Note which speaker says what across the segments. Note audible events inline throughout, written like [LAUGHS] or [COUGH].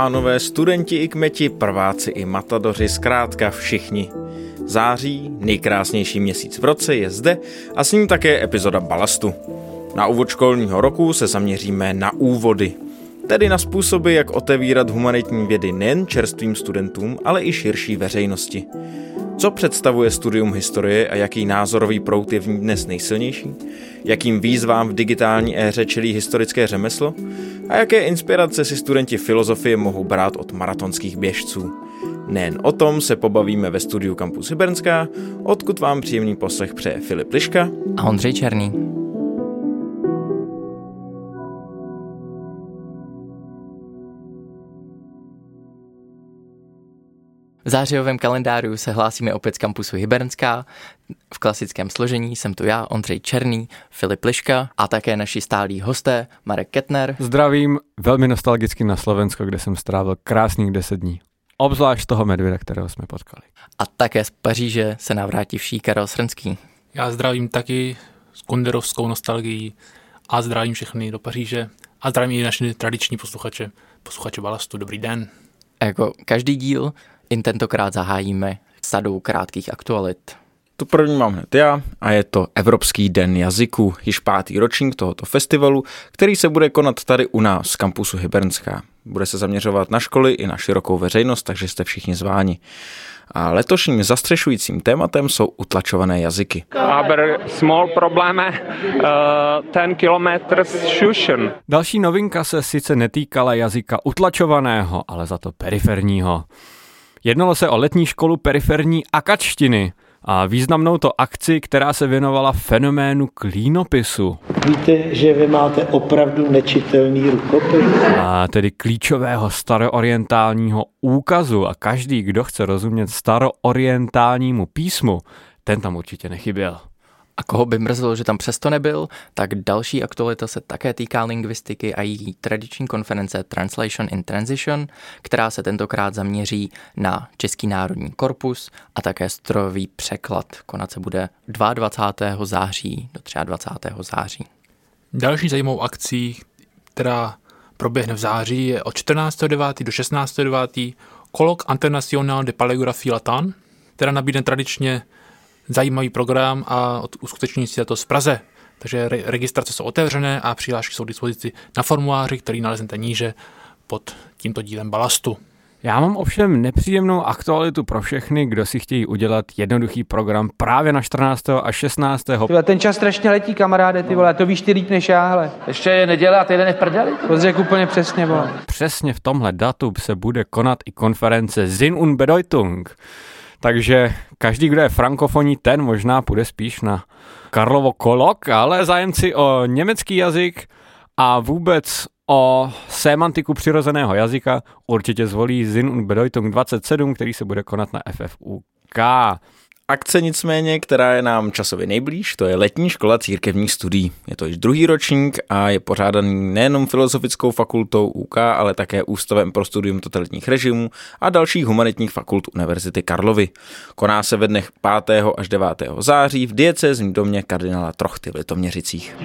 Speaker 1: Pánové, studenti i kmeti, prváci i matadoři, zkrátka všichni. Září, nejkrásnější měsíc v roce, je zde a s ním také epizoda Balastu. Na úvod školního roku se zaměříme na úvody, tedy na způsoby, jak otevírat humanitní vědy nejen čerstvým studentům, ale i širší veřejnosti. Co představuje studium historie a jaký názorový prout je v ní dnes nejsilnější? Jakým výzvám v digitální éře čelí historické řemeslo? A jaké inspirace si studenti filozofie mohou brát od maratonských běžců? Nejen o tom se pobavíme ve studiu Campus Hybernská, odkud vám příjemný poslech přeje Filip Liška
Speaker 2: a Ondřej Černý. V zářijovém kalendáři se hlásíme opět z kampusu Hybernská. V klasickém složení jsem tu já, Ondřej Černý, Filip Liška a také naši stálí hosté Marek Ketner.
Speaker 3: Zdravím, velmi nostalgicky na Slovensko, kde jsem strávil krásných deset dní. Obzvlášť toho medvěda, kterého jsme potkali.
Speaker 2: A také z Paříže se vší Karel Srnský.
Speaker 4: Já zdravím taky s kunderovskou nostalgií a zdravím všechny do Paříže a zdravím i naše tradiční posluchače, posluchače Balastu. Dobrý den.
Speaker 2: Jako každý díl i tentokrát zahájíme sadou krátkých aktualit.
Speaker 1: Tu první mám hned já a je to Evropský den jazyku, již pátý ročník tohoto festivalu, který se bude konat tady u nás z kampusu Hybernská. Bude se zaměřovat na školy i na širokou veřejnost, takže jste všichni zváni. A letošním zastřešujícím tématem jsou utlačované jazyky.
Speaker 5: Aber small problém, uh, ten kilometr shuschen.
Speaker 3: Další novinka se sice netýkala jazyka utlačovaného, ale za to periferního. Jednalo se o letní školu periferní akačtiny a významnou to akci, která se věnovala fenoménu klínopisu.
Speaker 6: Víte, že vy máte opravdu nečitelný rukopis?
Speaker 3: A tedy klíčového staroorientálního úkazu a každý, kdo chce rozumět staroorientálnímu písmu, ten tam určitě nechyběl.
Speaker 2: A koho by mrzelo, že tam přesto nebyl, tak další aktualita se také týká lingvistiky a její tradiční konference Translation in Transition, která se tentokrát zaměří na Český národní korpus a také strojový překlad. Konat se bude 22. září do 23. září.
Speaker 4: Další zajímavou akcí, která proběhne v září, je od 14.9. do 16.9. Kolok International de Paleographie Latin, která nabídne tradičně zajímavý program a uskuteční si to z Praze. Takže re- registrace jsou otevřené a přihlášky jsou k dispozici na formuláři, který naleznete níže pod tímto dílem balastu.
Speaker 3: Já mám ovšem nepříjemnou aktualitu pro všechny, kdo si chtějí udělat jednoduchý program právě na 14. a 16.
Speaker 7: Tyhle, ten čas strašně letí, kamaráde, ty vole, to víš ty líp než já, hele.
Speaker 8: Ještě je neděle a týden je v prdeli?
Speaker 7: To řekl úplně přesně, vole.
Speaker 3: Přesně v tomhle datu se bude konat i konference Zin und Bedeutung. Takže každý, kdo je frankofoní, ten možná půjde spíš na Karlovo kolok, ale zájemci o německý jazyk a vůbec o semantiku přirozeného jazyka určitě zvolí Zin und Bedeutung 27, který se bude konat na FFUK.
Speaker 1: Akce nicméně, která je nám časově nejblíž, to je letní škola církevních studií. Je to již druhý ročník a je pořádaný nejenom Filozofickou fakultou UK, ale také Ústavem pro studium totalitních režimů a dalších humanitních fakult Univerzity Karlovy. Koná se ve dnech 5. až 9. září v diecézním domě kardinála Trochty v Litoměřicích.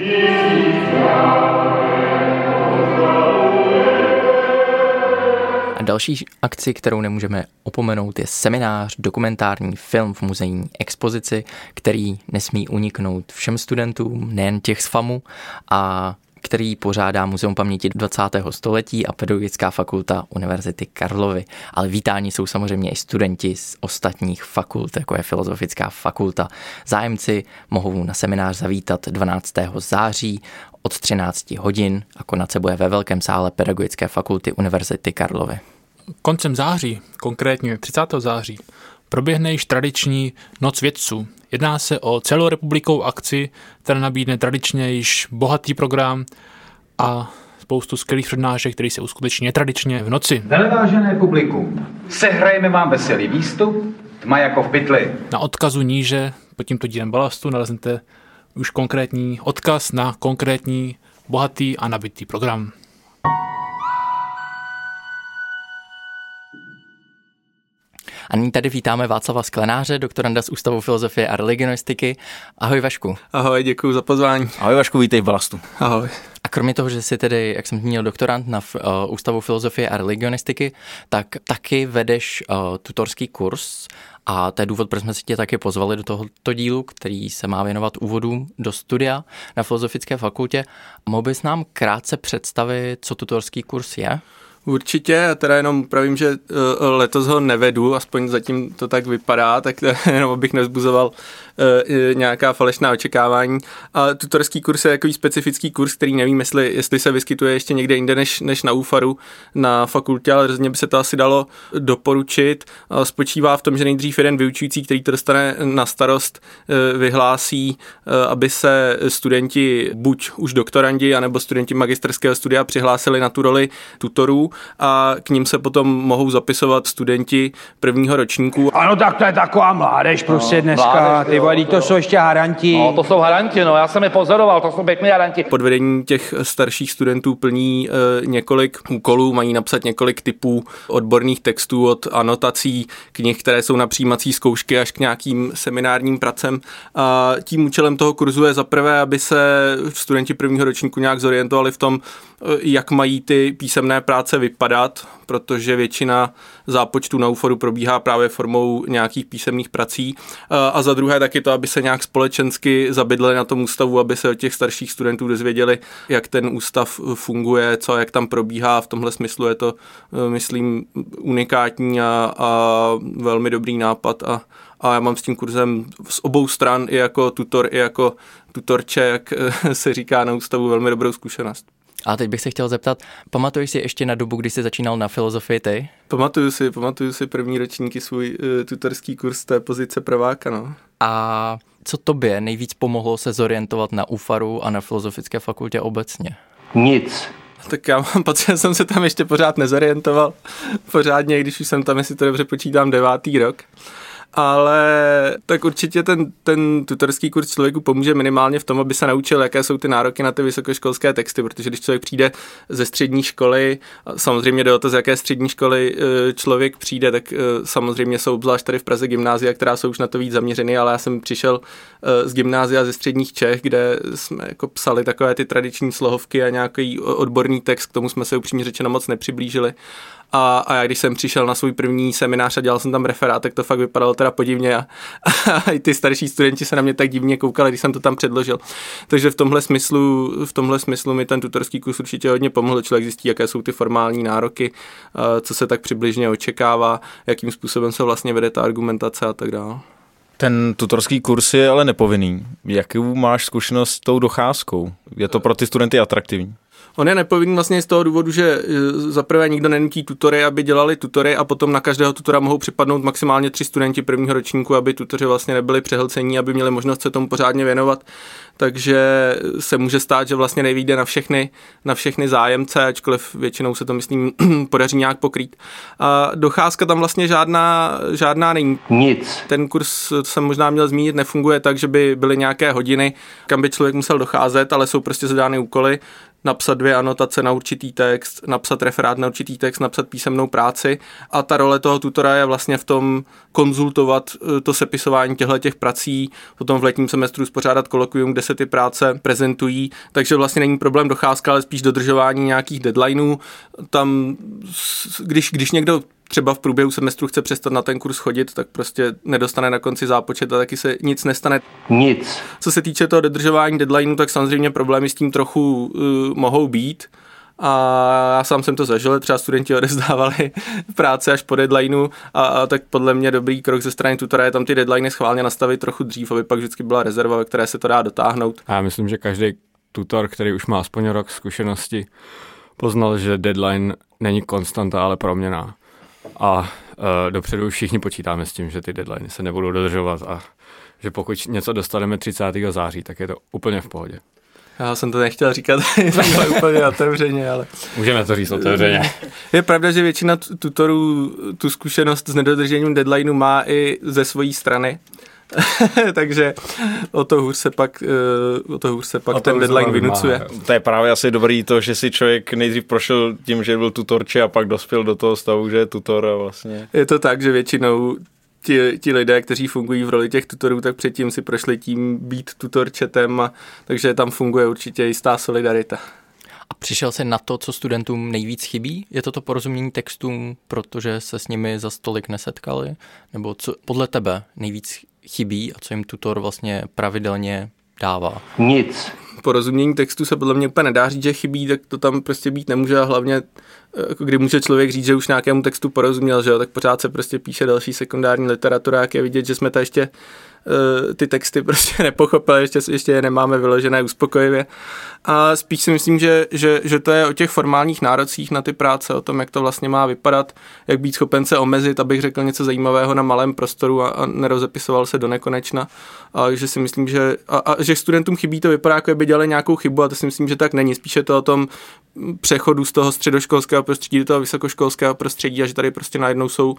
Speaker 2: Další akci, kterou nemůžeme opomenout, je seminář, dokumentární film v muzejní expozici, který nesmí uniknout všem studentům, nejen těch z FAMu, a který pořádá Muzeum paměti 20. století a Pedagogická fakulta Univerzity Karlovy. Ale vítáni jsou samozřejmě i studenti z ostatních fakult, jako je Filozofická fakulta. Zájemci mohou na seminář zavítat 12. září od 13 hodin a konat se bude ve velkém sále Pedagogické fakulty Univerzity Karlovy.
Speaker 4: Koncem září, konkrétně 30. září, proběhne již tradiční Noc vědců. Jedná se o celorepublikovou akci, která nabídne tradičně již bohatý program a spoustu skvělých přednášek, který se uskuteční netradičně v noci.
Speaker 9: Velevážené publikum, sehrajeme vám veselý výstup, tma jako v pytli.
Speaker 4: Na odkazu níže pod tímto dílem balastu naleznete už konkrétní odkaz na konkrétní bohatý a nabitý program.
Speaker 2: A nyní tady vítáme Václava Sklenáře, doktoranda z Ústavu filozofie a religionistiky. Ahoj Vašku.
Speaker 10: Ahoj, děkuji za pozvání.
Speaker 1: Ahoj Vašku, vítej v Balastu.
Speaker 10: Ahoj.
Speaker 2: A Kromě toho, že jsi tedy, jak jsem zmínil, doktorant na uh, Ústavu filozofie a religionistiky, tak taky vedeš uh, tutorský kurz a to je důvod, proč jsme si tě taky pozvali do tohoto dílu, který se má věnovat úvodu do studia na Filozofické fakultě. Mohl bys nám krátce představit, co tutorský kurz je?
Speaker 10: Určitě, já teda jenom pravím, že uh, letos ho nevedu, aspoň zatím to tak vypadá, tak [LAUGHS] jenom abych nevzbuzoval uh, nějaká falešná očekávání. A tutorský kurz je takový specifický kurz, který nevím, jestli, jestli se vyskytuje ještě někde jinde než, než na UFARu na fakultě, ale rozhodně by se to asi dalo doporučit. A spočívá v tom, že nejdřív jeden vyučující, který to dostane na starost, uh, vyhlásí, aby se studenti, buď už doktorandi, anebo studenti magisterského studia přihlásili na tu roli tutorů a k ním se potom mohou zapisovat studenti prvního ročníku.
Speaker 7: Ano, tak to je taková mládež prostě no, dneska, mládež, ty vole, to jsou ještě haranti.
Speaker 8: No, to jsou haranti, no, já jsem je pozoroval, to jsou pěkný haranti.
Speaker 10: Pod vedením těch starších studentů plní e, několik úkolů, mají napsat několik typů odborných textů od anotací knih, které jsou na přijímací zkoušky až k nějakým seminárním pracem. A tím účelem toho kurzu je zaprvé, aby se studenti prvního ročníku nějak zorientovali v tom, jak mají ty písemné práce vypadat, protože většina zápočtů na UFORu probíhá právě formou nějakých písemných prací. A za druhé taky to, aby se nějak společensky zabydleli na tom ústavu, aby se od těch starších studentů dozvěděli, jak ten ústav funguje, co jak tam probíhá. V tomhle smyslu je to, myslím, unikátní a, a velmi dobrý nápad a, a já mám s tím kurzem z obou stran i jako tutor, i jako tutorče, jak se říká na ústavu, velmi dobrou zkušenost.
Speaker 2: A teď bych se chtěl zeptat, pamatuješ si ještě na dobu, kdy jsi začínal na filozofii ty?
Speaker 10: Pamatuju si, pamatuju si první ročníky svůj uh, tutorský kurz z té pozice prváka, no.
Speaker 2: A co tobě nejvíc pomohlo se zorientovat na UFARu a na filozofické fakultě obecně?
Speaker 6: Nic.
Speaker 10: Tak já mám [LAUGHS] pocit, že jsem se tam ještě pořád nezorientoval. Pořádně, když už jsem tam, jestli to dobře počítám, devátý rok ale tak určitě ten, ten tutorský kurz člověku pomůže minimálně v tom, aby se naučil, jaké jsou ty nároky na ty vysokoškolské texty, protože když člověk přijde ze střední školy, samozřejmě jde o to, z jaké střední školy e, člověk přijde, tak e, samozřejmě jsou obzvlášť tady v Praze gymnázia, která jsou už na to víc zaměřeny, ale já jsem přišel e, z gymnázia ze středních Čech, kde jsme jako psali takové ty tradiční slohovky a nějaký odborný text, k tomu jsme se upřímně řečeno moc nepřiblížili. A, a já když jsem přišel na svůj první seminář a dělal jsem tam referát, tak to fakt vypadalo teda podivně a, a [LAUGHS] i ty starší studenti se na mě tak divně koukali, když jsem to tam předložil. Takže v tomhle smyslu, v tomhle smyslu mi ten tutorský kurz určitě hodně pomohl. Člověk zjistí, jaké jsou ty formální nároky, co se tak přibližně očekává, jakým způsobem se vlastně vede ta argumentace a tak dále.
Speaker 1: Ten tutorský kurz je ale nepovinný. Jakou máš zkušenost s tou docházkou? Je to pro ty studenty atraktivní?
Speaker 10: On je nepovinný vlastně z toho důvodu, že e, za prvé nikdo nenutí tutory, aby dělali tutory a potom na každého tutora mohou připadnout maximálně tři studenti prvního ročníku, aby tutoři vlastně nebyli přehlcení, aby měli možnost se tomu pořádně věnovat. Takže se může stát, že vlastně nevíde na všechny, na všechny zájemce, ačkoliv většinou se to, myslím, [CLEARS THROAT] podaří nějak pokrýt. A docházka tam vlastně žádná, žádná není.
Speaker 6: Nic.
Speaker 10: Ten kurz jsem možná měl zmínit, nefunguje tak, že by byly nějaké hodiny, kam by člověk musel docházet, ale jsou prostě zadány úkoly napsat dvě anotace na určitý text, napsat referát na určitý text, napsat písemnou práci. A ta role toho tutora je vlastně v tom konzultovat eh, to sepisování těchto těch prací, potom v letním semestru spořádat kolokvium, kde se ty práce prezentují, takže vlastně není problém docházka, ale spíš dodržování nějakých deadlineů. Tam, když, když někdo třeba v průběhu semestru chce přestat na ten kurz chodit, tak prostě nedostane na konci zápočet a taky se nic nestane.
Speaker 6: Nic.
Speaker 10: Co se týče toho dodržování deadlineu, tak samozřejmě problémy s tím trochu uh, mohou být. A já sám jsem to zažil, třeba studenti odezdávali [LAUGHS] práce až po deadlineu a, a tak podle mě dobrý krok ze strany tutora je tam ty deadliny schválně nastavit trochu dřív, aby pak vždycky byla rezerva, ve které se to dá dotáhnout.
Speaker 3: A já myslím, že každý tutor, který už má aspoň rok zkušenosti, poznal, že deadline není konstanta, ale proměná a uh, dopředu všichni počítáme s tím, že ty deadliny se nebudou dodržovat a že pokud něco dostaneme 30. září, tak je to úplně v pohodě.
Speaker 10: Já jsem to nechtěl říkat [LAUGHS] úplně otevřeně, ale...
Speaker 3: Můžeme to říct otevřeně.
Speaker 10: Je pravda, že většina tutorů tu zkušenost s nedodržením deadlineu má i ze své strany. [LAUGHS] takže o to hůř se pak, eh, o to hůř se pak ten deadline vynucuje.
Speaker 1: To je právě asi dobrý to, že si člověk nejdřív prošel tím, že byl tutorče a pak dospěl do toho stavu, že je tutor a vlastně.
Speaker 10: Je to tak, že většinou ti, ti lidé, kteří fungují v roli těch tutorů, tak předtím si prošli tím být tutorčetem, a, takže tam funguje určitě jistá solidarita.
Speaker 2: A přišel se na to, co studentům nejvíc chybí? Je to to porozumění textům, protože se s nimi za stolik nesetkali? Nebo co podle tebe nejvíc chybí a co jim tutor vlastně pravidelně dává?
Speaker 7: Nic.
Speaker 10: Porozumění textu se podle mě úplně nedá říct, že chybí, tak to tam prostě být nemůže a hlavně jako kdy může člověk říct, že už nějakému textu porozuměl, že jo, tak pořád se prostě píše další sekundární literatura, jak je vidět, že jsme to ještě Eh, ty texty [LAUGHS] prostě nepochopili, ještě, ještě je nemáme vyložené uspokojivě. A spíš si myslím, že, že, že to je o těch formálních nárocích na ty práce, o tom, jak to vlastně má vypadat, jak být schopen se omezit, abych řekl něco zajímavého na malém prostoru a, a nerozepisoval se do nekonečna. A že si myslím, že, a, a, že studentům chybí to vypadá, jako by dělali nějakou chybu a to si myslím, že tak není. Spíše to o tom přechodu z toho středoškolského prostředí do toho vysokoškolského prostředí a že tady prostě najednou jsou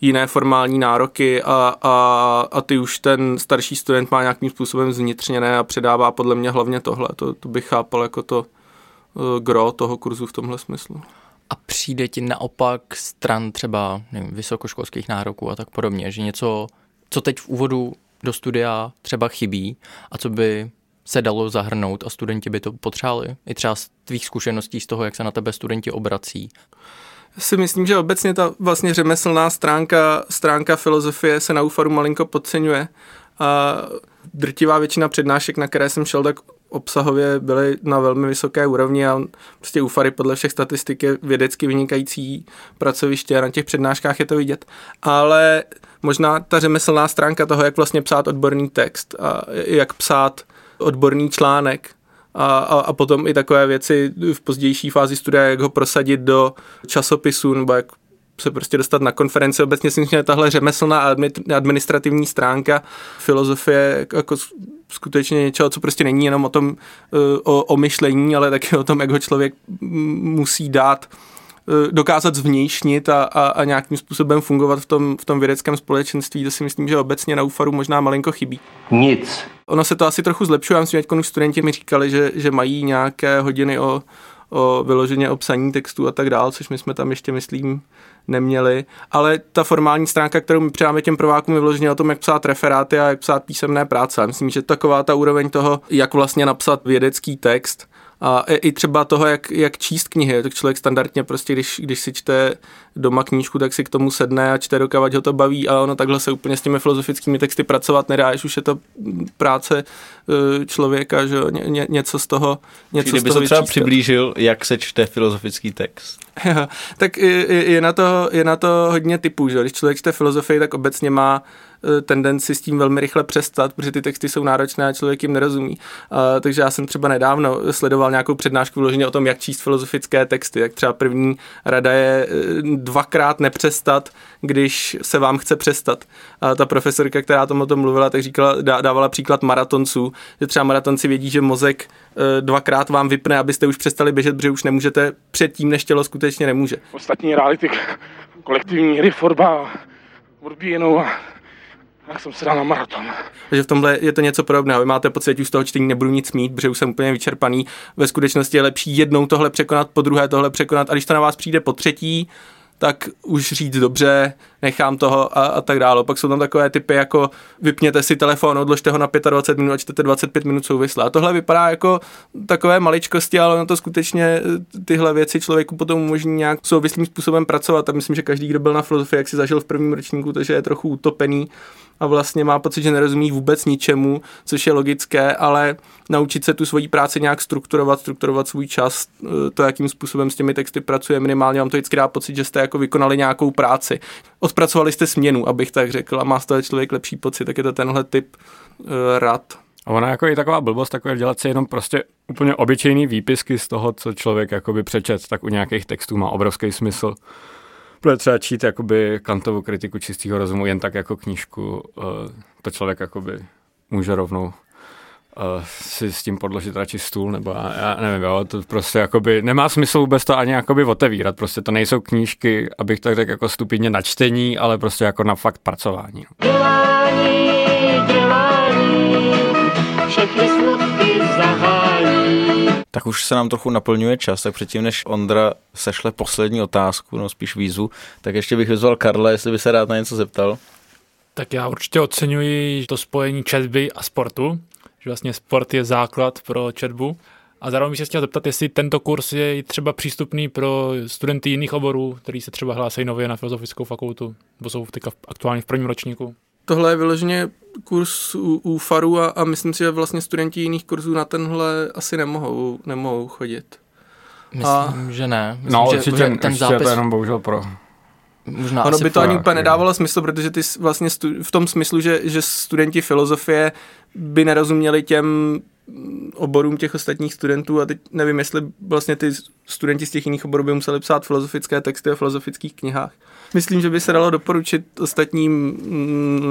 Speaker 10: jiné formální nároky a, a, a ty už ten starší student má nějakým způsobem zvnitřněné a předává podle mě hlavně tohle. To, to bych chápal jako to uh, gro toho kurzu v tomhle smyslu.
Speaker 2: A přijde ti naopak stran třeba nevím, vysokoškolských nároků a tak podobně, že něco, co teď v úvodu do studia třeba chybí a co by se dalo zahrnout a studenti by to potřebovali? I třeba z tvých zkušeností z toho, jak se na tebe studenti obrací
Speaker 10: si myslím, že obecně ta vlastně řemeslná stránka, stránka filozofie se na UFARu malinko podceňuje. A drtivá většina přednášek, na které jsem šel, tak obsahově byly na velmi vysoké úrovni a prostě UFARy podle všech statistik je vědecky vynikající pracoviště a na těch přednáškách je to vidět. Ale možná ta řemeslná stránka toho, jak vlastně psát odborný text a jak psát odborný článek, a, a, a potom i takové věci v pozdější fázi studia, jak ho prosadit do časopisu nebo jak se prostě dostat na konferenci. Obecně si myslím, že tahle řemeslná administrativní stránka filozofie jako skutečně něčeho, co prostě není jenom o tom, eh, o, o myšlení, ale taky o tom, jak ho člověk musí dát dokázat zvnějšnit a, a, a nějakým způsobem fungovat v tom, v tom vědeckém společenství, to si myslím, že obecně na UFARu možná malinko chybí.
Speaker 7: Nic.
Speaker 10: Ono se to asi trochu zlepšuje, já myslím, že studenti mi říkali, že, že mají nějaké hodiny o, o vyloženě o psaní textu a tak dál, což my jsme tam ještě, myslím, neměli. Ale ta formální stránka, kterou my přidáme těm provákům, je vyloženě o tom, jak psát referáty a jak psát písemné práce. Já myslím, že taková ta úroveň toho, jak vlastně napsat vědecký text, a i třeba toho, jak, jak číst knihy, tak člověk standardně prostě, když, když si čte doma knížku, tak si k tomu sedne a čte dokavať ho to baví a ono takhle se úplně s těmi filozofickými texty pracovat nedá, když už je to práce e, člověka, že ně, ně, něco z toho něco
Speaker 1: Kdyby
Speaker 10: z toho
Speaker 1: se třeba přiblížil, jak se čte filozofický text. [LAUGHS]
Speaker 10: tak je, je, na to, je na to hodně typů, že když člověk čte filozofii, tak obecně má Eh, tendenci s tím velmi rychle přestat, protože ty texty jsou náročné a člověk jim nerozumí. Uh, takže já jsem třeba nedávno sledoval nějakou přednášku vloženě o tom, jak číst filozofické texty. Jak třeba první rada je eh, dvakrát nepřestat, když se vám chce přestat. A ta profesorka, která tomu o tom mluvila, tak říkala, dávala příklad maratonců, že třeba maratonci vědí, že mozek dvakrát vám vypne, abyste už přestali běžet, protože už nemůžete předtím, než tělo skutečně nemůže.
Speaker 11: Ostatní reality kolektivní hry, forba, odbíjenou a já jsem se dal na maraton.
Speaker 10: Takže v tomhle je to něco podobného. Vy máte pocit, že už z toho čtení nebudu nic mít, protože už jsem úplně vyčerpaný. Ve skutečnosti je lepší jednou tohle překonat, po druhé tohle překonat a když to na vás přijde po třetí, tak už říct dobře, nechám toho a, a tak dále. Pak jsou tam takové typy jako vypněte si telefon, odložte ho na 25 minut a čtete 25 minut souvisle. A tohle vypadá jako takové maličkosti, ale na to skutečně eh, tyhle věci člověku potom umožní nějak souvislým způsobem pracovat. A myslím, že každý, kdo byl na filozofii, jak si zažil v prvním ročníku, takže je trochu utopený a vlastně má pocit, že nerozumí vůbec ničemu, což je logické, ale naučit se tu svoji práci nějak strukturovat, strukturovat svůj čas, eh, to, jakým způsobem s těmi texty pracuje, minimálně vám to vždycky dá pocit, že jste jako vykonali nějakou práci. Odpracovali jste směnu, abych tak řekl, a má z toho člověk lepší pocit, tak je to tenhle typ uh, rad.
Speaker 3: A ona jako i taková blbost, takové dělat si jenom prostě úplně obyčejný výpisky z toho, co člověk jakoby přečet, tak u nějakých textů má obrovský smysl. Protože třeba čít jakoby Kantovou kritiku čistého rozumu jen tak jako knížku, uh, to člověk jakoby může rovnou uh, si s tím podložit radši stůl, nebo já, já nevím, jo, to prostě jakoby nemá smysl vůbec to ani jakoby otevírat, prostě to nejsou knížky, abych tak řekl jako stupidně na čtení, ale prostě jako na fakt pracování. No. Dělání, dělání,
Speaker 1: všechny smutky zahání. Tak už se nám trochu naplňuje čas, tak předtím, než Ondra sešle poslední otázku, no spíš výzvu, tak ještě bych vyzval Karla, jestli by se rád na něco zeptal.
Speaker 4: Tak já určitě oceňuji to spojení četby a sportu, že vlastně sport je základ pro četbu A zároveň bych se chtěl zeptat, jestli tento kurz je třeba přístupný pro studenty jiných oborů, kteří se třeba hlásí nově na filozofickou fakultu, nebo jsou teďka aktuálně v prvním ročníku.
Speaker 10: Tohle je vyloženě kurz u, u FARu a, a myslím si, že vlastně studenti jiných kurzů na tenhle asi nemohou, nemohou chodit.
Speaker 2: Myslím, a... že ne. Myslím,
Speaker 3: no
Speaker 2: že,
Speaker 3: určitě,
Speaker 2: že
Speaker 3: ten určitě zápis... to jenom bohužel pro
Speaker 2: Možná
Speaker 10: ono by to ani úplně nedávalo smysl, protože ty vlastně stu, v tom smyslu, že, že studenti filozofie by nerozuměli těm oborům těch ostatních studentů a teď nevím, jestli vlastně ty studenti z těch jiných oborů by museli psát filozofické texty o filozofických knihách. Myslím, že by se dalo doporučit ostatním mm,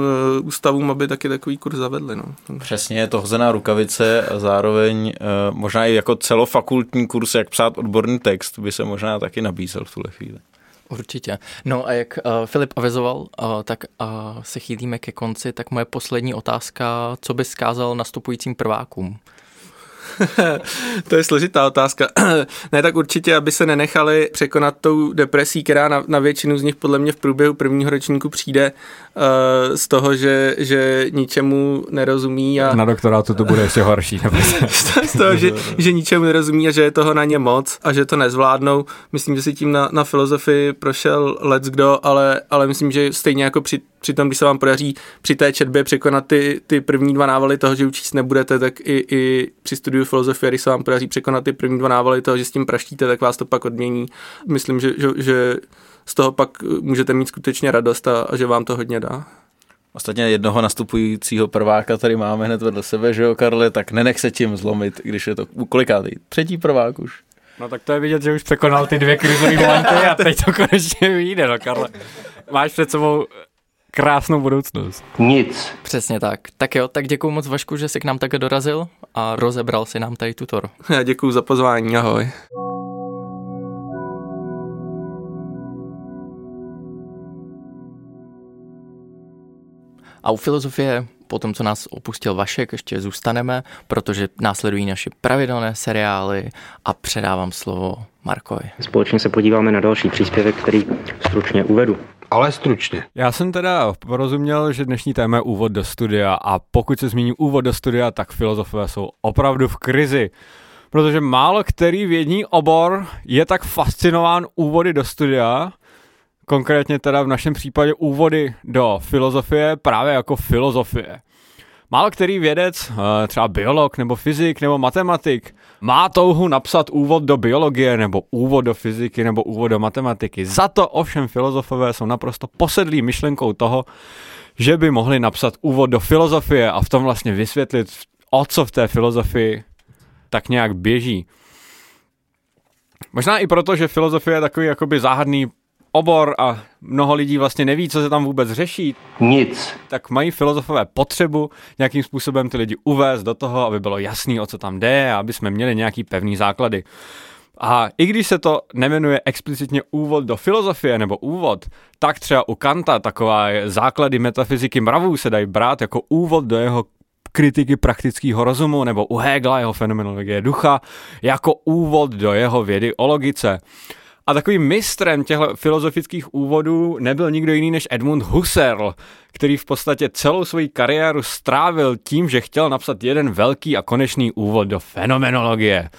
Speaker 10: ústavům, aby taky takový kurz zavedli. No.
Speaker 1: Přesně, je to hozená rukavice a zároveň uh, možná i jako celofakultní kurz, jak psát odborný text, by se možná taky nabízel v tuhle chvíli.
Speaker 2: Určitě. No a jak uh, Filip avizoval, uh, tak uh, se chýlíme ke konci, tak moje poslední otázka, co by skázal nastupujícím prvákům? [LAUGHS]
Speaker 10: to je složitá otázka. [CLEARS THROAT] ne, tak určitě, aby se nenechali překonat tou depresí, která na, na většinu z nich podle mě v průběhu prvního ročníku přijde uh, z toho, že, že ničemu nerozumí. A,
Speaker 3: na doktorátu to bude ještě horší. [LAUGHS]
Speaker 10: z toho, že, že ničemu nerozumí a že je toho na ně moc a že to nezvládnou. Myslím, že si tím na, na filozofii prošel let's kdo, ale, ale myslím, že stejně jako při přitom, když se vám podaří při té četbě překonat ty, ty první dva návaly toho, že učíc nebudete, tak i, i při studiu filozofie, když se vám podaří překonat ty první dva návaly toho, že s tím praštíte, tak vás to pak odmění. Myslím, že, že, že z toho pak můžete mít skutečně radost a, a že vám to hodně dá.
Speaker 1: Ostatně jednoho nastupujícího prváka tady máme hned vedle sebe, že jo, Karle, tak nenech se tím zlomit, když je to kolikátý? Třetí prvák už.
Speaker 3: No tak to je vidět, že už překonal ty dvě krizové momenty a [LAUGHS] teď to konečně vyjde, no Karle. Máš před sebou krásnou budoucnost.
Speaker 7: Nic.
Speaker 2: Přesně tak. Tak jo, tak děkuji moc Vašku, že jsi k nám také dorazil a rozebral si nám tady tutor.
Speaker 10: Já děkuji za pozvání, ahoj.
Speaker 2: A u filozofie, po tom, co nás opustil Vašek, ještě zůstaneme, protože následují naše pravidelné seriály a předávám slovo Markovi.
Speaker 12: Společně se podíváme na další příspěvek, který stručně uvedu
Speaker 13: ale stručně.
Speaker 3: Já jsem teda porozuměl, že dnešní téma je úvod do studia a pokud se zmíní úvod do studia, tak filozofové jsou opravdu v krizi. Protože málo který vědní obor je tak fascinován úvody do studia, konkrétně teda v našem případě úvody do filozofie právě jako filozofie. Málo který vědec, eh, třeba biolog nebo fyzik nebo matematik, má touhu napsat úvod do biologie nebo úvod do fyziky nebo úvod do matematiky. Za to ovšem filozofové jsou naprosto posedlí myšlenkou toho, že by mohli napsat úvod do filozofie a v tom vlastně vysvětlit, o co v té filozofii tak nějak běží. Možná i proto, že filozofie je takový jakoby záhadný obor a mnoho lidí vlastně neví, co se tam vůbec řeší.
Speaker 7: Nic.
Speaker 3: Tak mají filozofové potřebu nějakým způsobem ty lidi uvést do toho, aby bylo jasný, o co tam jde a aby jsme měli nějaký pevný základy. A i když se to nemenuje explicitně úvod do filozofie nebo úvod, tak třeba u Kanta taková základy metafyziky mravů se dají brát jako úvod do jeho kritiky praktického rozumu nebo u Hegela jeho fenomenologie ducha jako úvod do jeho vědy o logice. A takovým mistrem těchto filozofických úvodů nebyl nikdo jiný než Edmund Husserl, který v podstatě celou svoji kariéru strávil tím, že chtěl napsat jeden velký a konečný úvod do fenomenologie.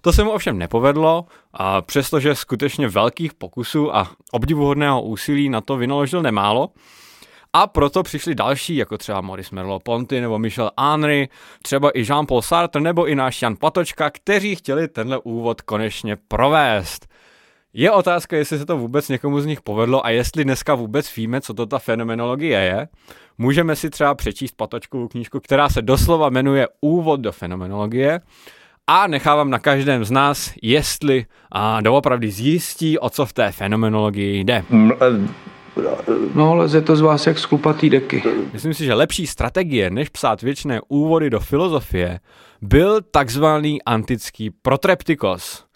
Speaker 3: To se mu ovšem nepovedlo, a přestože skutečně velkých pokusů a obdivuhodného úsilí na to vynaložil nemálo, a proto přišli další, jako třeba Maurice Merleau-Ponty nebo Michel Henry, třeba i Jean-Paul Sartre nebo i náš Jan Patočka, kteří chtěli tenhle úvod konečně provést. Je otázka, jestli se to vůbec někomu z nich povedlo a jestli dneska vůbec víme, co to ta fenomenologie je. Můžeme si třeba přečíst patočkovou knížku, která se doslova jmenuje Úvod do fenomenologie a nechávám na každém z nás, jestli a doopravdy zjistí, o co v té fenomenologii jde.
Speaker 7: No, leze to z vás jak z klupatý deky.
Speaker 3: Myslím si, že lepší strategie, než psát věčné úvody do filozofie, byl takzvaný antický protreptikos.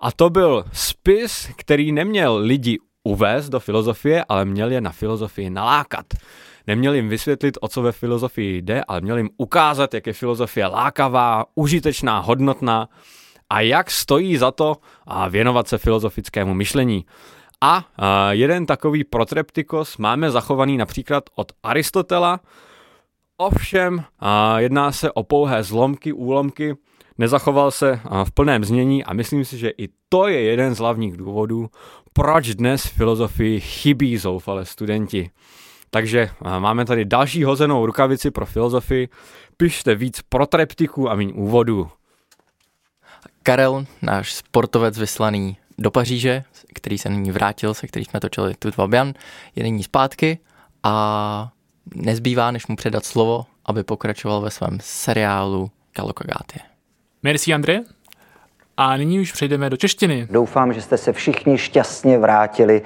Speaker 3: A to byl spis, který neměl lidi uvést do filozofie, ale měl je na filozofii nalákat. Neměl jim vysvětlit, o co ve filozofii jde, ale měl jim ukázat, jak je filozofie lákavá, užitečná, hodnotná a jak stojí za to věnovat se filozofickému myšlení. A, jeden takový protreptikos máme zachovaný například od Aristotela, ovšem jedná se o pouhé zlomky, úlomky, nezachoval se v plném znění a myslím si, že i to je jeden z hlavních důvodů, proč dnes filozofii chybí zoufale studenti. Takže máme tady další hozenou rukavici pro filozofii. Pište víc pro treptiku a méně úvodu.
Speaker 2: Karel, náš sportovec vyslaný do Paříže, který se nyní vrátil, se který jsme točili tu Vabian, je nyní zpátky a nezbývá, než mu předat slovo, aby pokračoval ve svém seriálu Kalokagáty.
Speaker 4: Merci, André. A nyní už přejdeme do češtiny.
Speaker 13: Doufám, že jste se všichni šťastně vrátili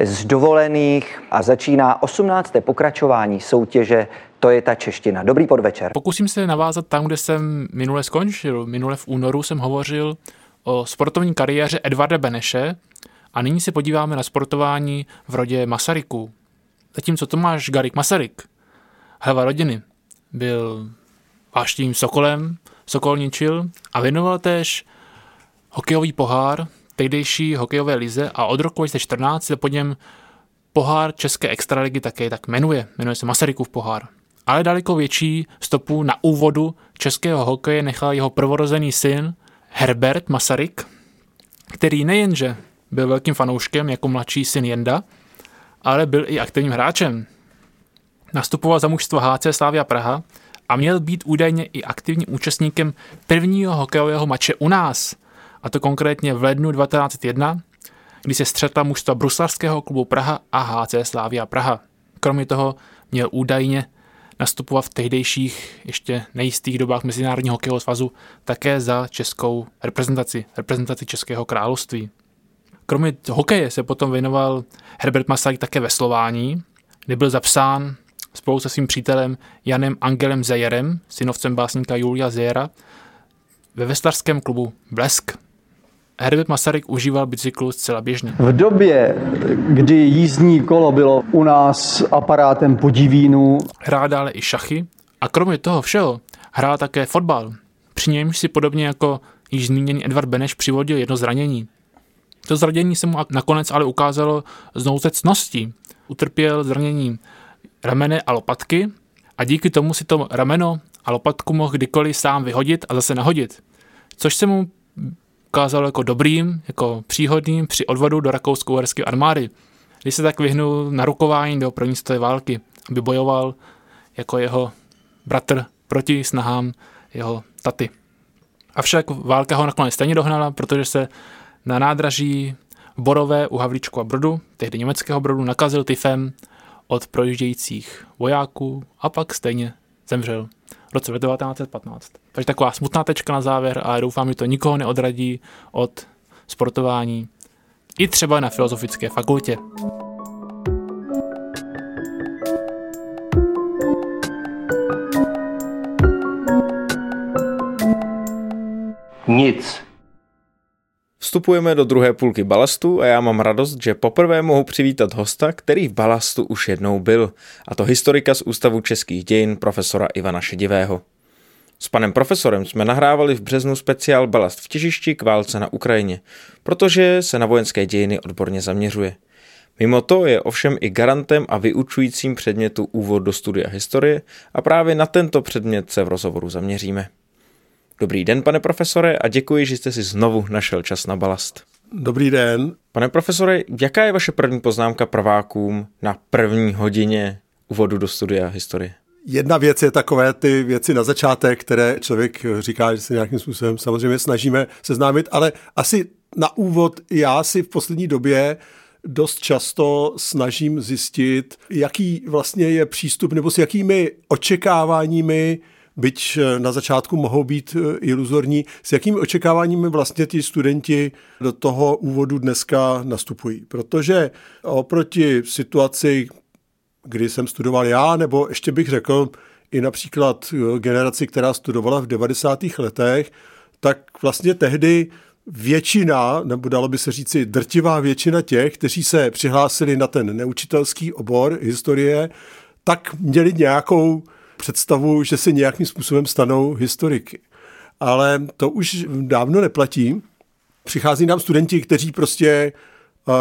Speaker 13: z dovolených a začíná 18. pokračování soutěže to je ta čeština. Dobrý podvečer.
Speaker 4: Pokusím se navázat tam, kde jsem minule skončil. Minule v únoru jsem hovořil o sportovní kariéře Edvarda Beneše a nyní se podíváme na sportování v rodě Masaryků. Zatímco Tomáš Garik Masaryk, hlava rodiny, byl vášným sokolem, sokolničil a věnoval též hokejový pohár tehdejší hokejové lize a od roku 2014 se po něm pohár České extraligy také tak jmenuje. Jmenuje se Masarykův pohár. Ale daleko větší stopu na úvodu českého hokeje nechal jeho prvorozený syn Herbert Masaryk, který nejenže byl velkým fanouškem jako mladší syn Jenda, ale byl i aktivním hráčem. Nastupoval za mužstvo HC Slavia Praha a měl být údajně i aktivním účastníkem prvního hokejového mače u nás, a to konkrétně v lednu 1901, kdy se střetla mužstva bruslarského klubu Praha a HC Slavia Praha. Kromě toho měl údajně nastupovat v tehdejších ještě nejistých dobách Mezinárodního hokejového svazu také za českou reprezentaci, reprezentaci Českého království. Kromě hokeje se potom věnoval Herbert Masaryk také veslování, kde byl zapsán spolu se svým přítelem Janem Angelem Zejerem, synovcem básníka Julia Zejera, ve veslarském klubu Blesk. Herbert Masaryk užíval bicyklu zcela běžně.
Speaker 14: V době, kdy jízdní kolo bylo u nás aparátem podivínu.
Speaker 4: Hrál dále i šachy a kromě toho všeho hrál také fotbal. Při němž si podobně jako již zmíněný Edvard Beneš přivodil jedno zranění. To zranění se mu nakonec ale ukázalo z nouzecností. Utrpěl zranění ramene a lopatky a díky tomu si to rameno a lopatku mohl kdykoliv sám vyhodit a zase nahodit. Což se mu ukázalo jako dobrým, jako příhodným při odvodu do rakousko-uherské armády, kdy se tak vyhnul na rukování do první světové války, aby bojoval jako jeho bratr proti snahám jeho taty. Avšak válka ho nakonec stejně dohnala, protože se na nádraží Borové u Havlíčku a Brodu, tehdy německého Brodu, nakazil tyfem od projíždějících vojáků a pak stejně zemřel v roce 1915. Takže taková smutná tečka na závěr a doufám, že to nikoho neodradí od sportování i třeba na filozofické fakultě.
Speaker 13: Nic.
Speaker 1: Vstupujeme do druhé půlky balastu a já mám radost, že poprvé mohu přivítat hosta, který v balastu už jednou byl, a to historika z Ústavu českých dějin profesora Ivana Šedivého. S panem profesorem jsme nahrávali v březnu speciál Balast v těžišti k válce na Ukrajině, protože se na vojenské dějiny odborně zaměřuje. Mimo to je ovšem i garantem a vyučujícím předmětu úvod do studia historie a právě na tento předmět se v rozhovoru zaměříme. Dobrý den, pane profesore, a děkuji, že jste si znovu našel čas na balast.
Speaker 15: Dobrý den.
Speaker 1: Pane profesore, jaká je vaše první poznámka prvákům na první hodině úvodu do studia historie?
Speaker 15: Jedna věc je takové ty věci na začátek, které člověk říká, že se nějakým způsobem samozřejmě snažíme seznámit, ale asi na úvod já si v poslední době dost často snažím zjistit, jaký vlastně je přístup nebo s jakými očekáváními byť na začátku mohou být iluzorní, s jakými očekáváními vlastně ti studenti do toho úvodu dneska nastupují. Protože oproti situaci, kdy jsem studoval já, nebo ještě bych řekl i například generaci, která studovala v 90. letech, tak vlastně tehdy většina, nebo dalo by se říci drtivá většina těch, kteří se přihlásili na ten neučitelský obor historie, tak měli nějakou představu, že se nějakým způsobem stanou historiky. Ale to už dávno neplatí. Přichází nám studenti, kteří prostě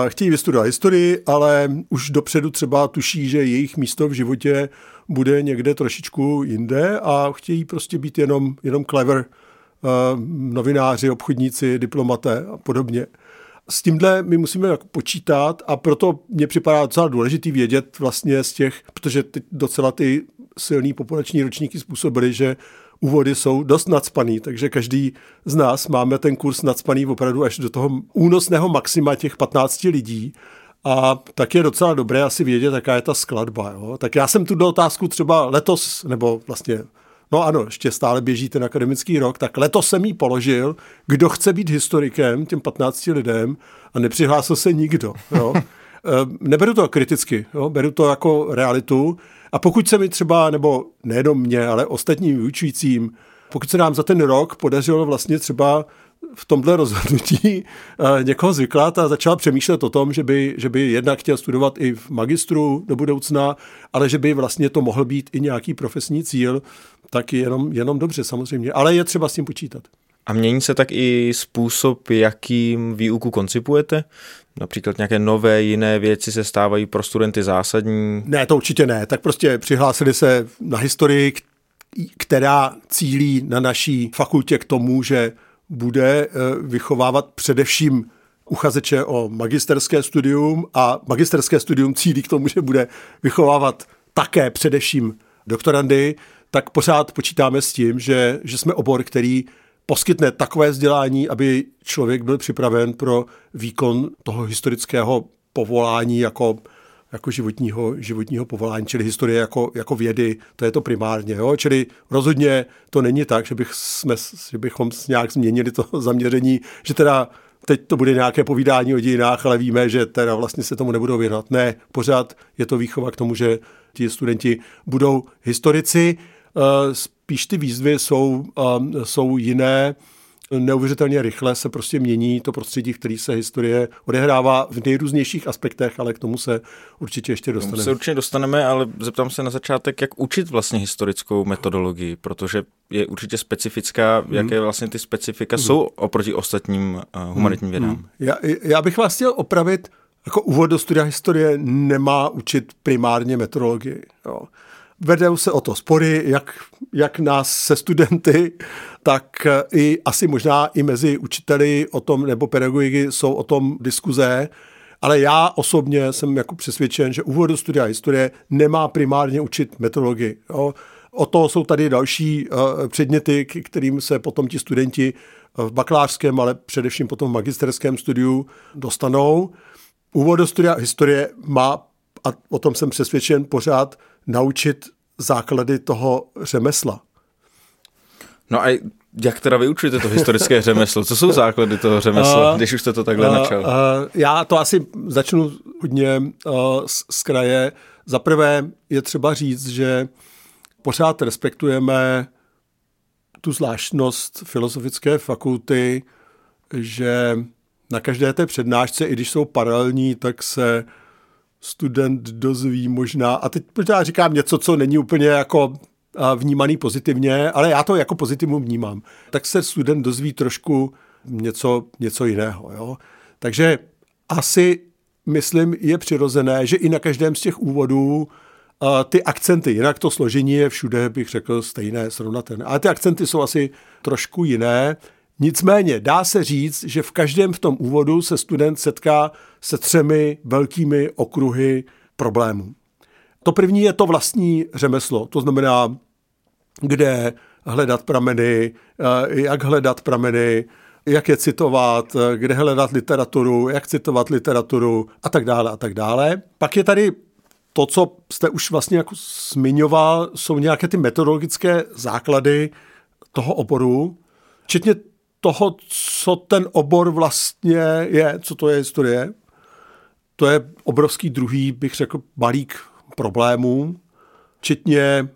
Speaker 15: chtějí vystudovat historii, ale už dopředu třeba tuší, že jejich místo v životě bude někde trošičku jinde a chtějí prostě být jenom, jenom clever novináři, obchodníci, diplomaté a podobně. S tímhle my musíme jako počítat a proto mě připadá docela důležitý vědět vlastně z těch, protože ty docela ty silný populační ročníky způsobily, že úvody jsou dost nadspaný, takže každý z nás máme ten kurz nadspaný opravdu až do toho únosného maxima těch 15 lidí a tak je docela dobré asi vědět, jaká je ta skladba. Jo? Tak já jsem tu otázku třeba letos, nebo vlastně No ano, ještě stále běží ten akademický rok, tak letos jsem jí položil, kdo chce být historikem, těm 15 lidem, a nepřihlásil se nikdo. Jo. [LAUGHS] Eh, neberu to kriticky, jo, beru to jako realitu. A pokud se mi třeba, nebo nejenom mě, ale ostatním vyučujícím, pokud se nám za ten rok podařilo vlastně třeba v tomhle rozhodnutí [LAUGHS] eh, někoho zvyklat a začal přemýšlet o tom, že by, že by jednak chtěl studovat i v magistru do budoucna, ale že by vlastně to mohl být i nějaký profesní cíl, tak jenom, jenom dobře samozřejmě. Ale je třeba s tím počítat.
Speaker 1: A mění se tak i způsob, jakým výuku koncipujete? Například nějaké nové, jiné věci se stávají pro studenty zásadní?
Speaker 15: Ne, to určitě ne. Tak prostě přihlásili se na historii, která cílí na naší fakultě k tomu, že bude eh, vychovávat především uchazeče o magisterské studium a magisterské studium cílí k tomu, že bude vychovávat také především doktorandy, tak pořád počítáme s tím, že, že jsme obor, který poskytne takové vzdělání, aby člověk byl připraven pro výkon toho historického povolání jako, jako životního, životního povolání, čili historie jako, jako vědy, to je to primárně. Jo? Čili rozhodně to není tak, že, bych jsme, že bychom nějak změnili to [LAUGHS] zaměření, že teda teď to bude nějaké povídání o dějinách, ale víme, že teda vlastně se tomu nebudou věnovat. Ne, pořád je to výchova k tomu, že ti studenti budou historici. Eh, spíš ty výzvy jsou, eh, jsou jiné, neuvěřitelně rychle se prostě mění to prostředí, který se historie odehrává v nejrůznějších aspektech, ale k tomu se určitě ještě dostaneme. Tomu
Speaker 1: se určitě dostaneme, ale zeptám se na začátek, jak učit vlastně historickou metodologii, protože je určitě specifická, hmm. jaké vlastně ty specifika hmm. jsou oproti ostatním uh, humanitním hmm. vědám. Hmm.
Speaker 15: Já, já bych vás chtěl opravit, jako úvod do studia historie nemá učit primárně metodologii. Jo vedou se o to spory, jak, jak nás se studenty, tak i asi možná i mezi učiteli o tom, nebo pedagogy jsou o tom diskuze, ale já osobně jsem jako přesvědčen, že úvod do studia historie nemá primárně učit metodologii. O to jsou tady další uh, předměty, k kterým se potom ti studenti v bakalářském, ale především potom v magisterském studiu dostanou. Úvod do studia historie má, a o tom jsem přesvědčen, pořád naučit základy toho řemesla.
Speaker 1: No a jak teda vyučujete to historické [LAUGHS] řemeslo? Co jsou základy toho řemesla, uh, když už jste to takhle uh, načal? Uh,
Speaker 15: já to asi začnu hodně uh, z, z kraje. Za prvé je třeba říct, že pořád respektujeme tu zvláštnost filozofické fakulty, že na každé té přednášce, i když jsou paralelní, tak se student dozví možná, a teď možná říkám něco, co není úplně jako vnímaný pozitivně, ale já to jako pozitivum vnímám, tak se student dozví trošku něco, něco jiného. Jo? Takže asi, myslím, je přirozené, že i na každém z těch úvodů ty akcenty, jinak to složení je všude, bych řekl, stejné, srovnatelné, ale ty akcenty jsou asi trošku jiné. Nicméně dá se říct, že v každém v tom úvodu se student setká se třemi velkými okruhy problémů. To první je to vlastní řemeslo, to znamená, kde hledat prameny, eh, jak hledat prameny, jak je citovat, kde hledat literaturu, jak citovat literaturu a tak dále a tak dále. Pak je tady to, co jste už vlastně jako zmiňoval, jsou nějaké ty metodologické základy toho oboru, včetně toho, co ten obor vlastně je, co to je historie. To je obrovský druhý, bych řekl, balík problémů, včetně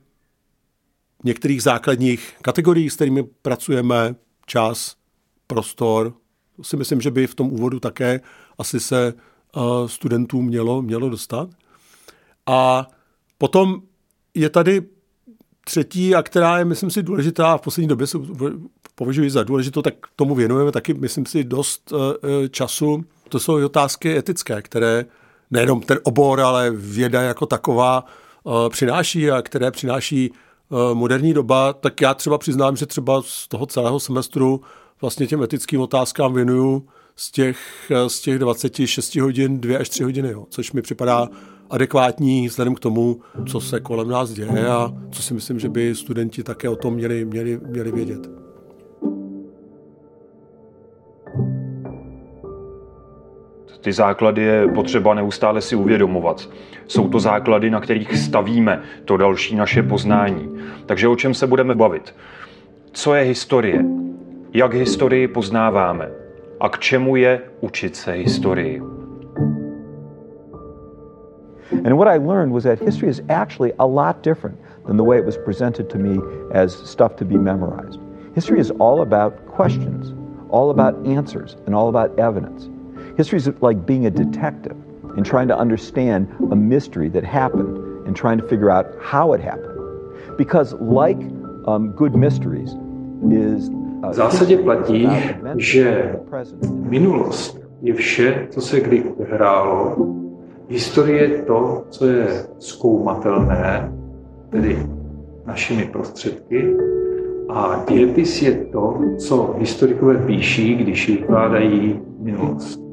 Speaker 15: některých základních kategorií, s kterými pracujeme, čas, prostor. To si myslím, že by v tom úvodu také asi se uh, studentům mělo, mělo dostat. A potom je tady třetí, a která je, myslím si, důležitá, v poslední době se považuji za důležitou, tak tomu věnujeme taky, myslím si, dost uh, času. To jsou otázky etické, které nejenom ten obor, ale věda jako taková uh, přináší a které přináší moderní doba, tak já třeba přiznám, že třeba z toho celého semestru vlastně těm etickým otázkám věnuju z těch, z těch 26 hodin 2 až 3 hodiny, jo, což mi připadá adekvátní vzhledem k tomu, co se kolem nás děje a co si myslím, že by studenti také o tom měli, měli, měli vědět.
Speaker 16: Ty základy je potřeba neustále si uvědomovat. Jsou to základy, na kterých stavíme to další naše poznání. Takže o čem se budeme bavit? Co je historie? Jak historii poznáváme? A k čemu je učit se historii?
Speaker 17: And what I learned was that history is actually a lot different than the way it was presented to me as stuff to be memorized. History is all about questions, all about answers, and all about evidence. History is like being a detective and trying to understand a mystery that happened and trying to figure out how it happened. Because, like um, good mysteries, is
Speaker 18: v zásadě platí, že minulost je vše, co se kdy odehrálo. Historie je to, co je zkoumatelné, tedy našimi prostředky. A dějepis je to, co historikové píší, když vykládají minulost.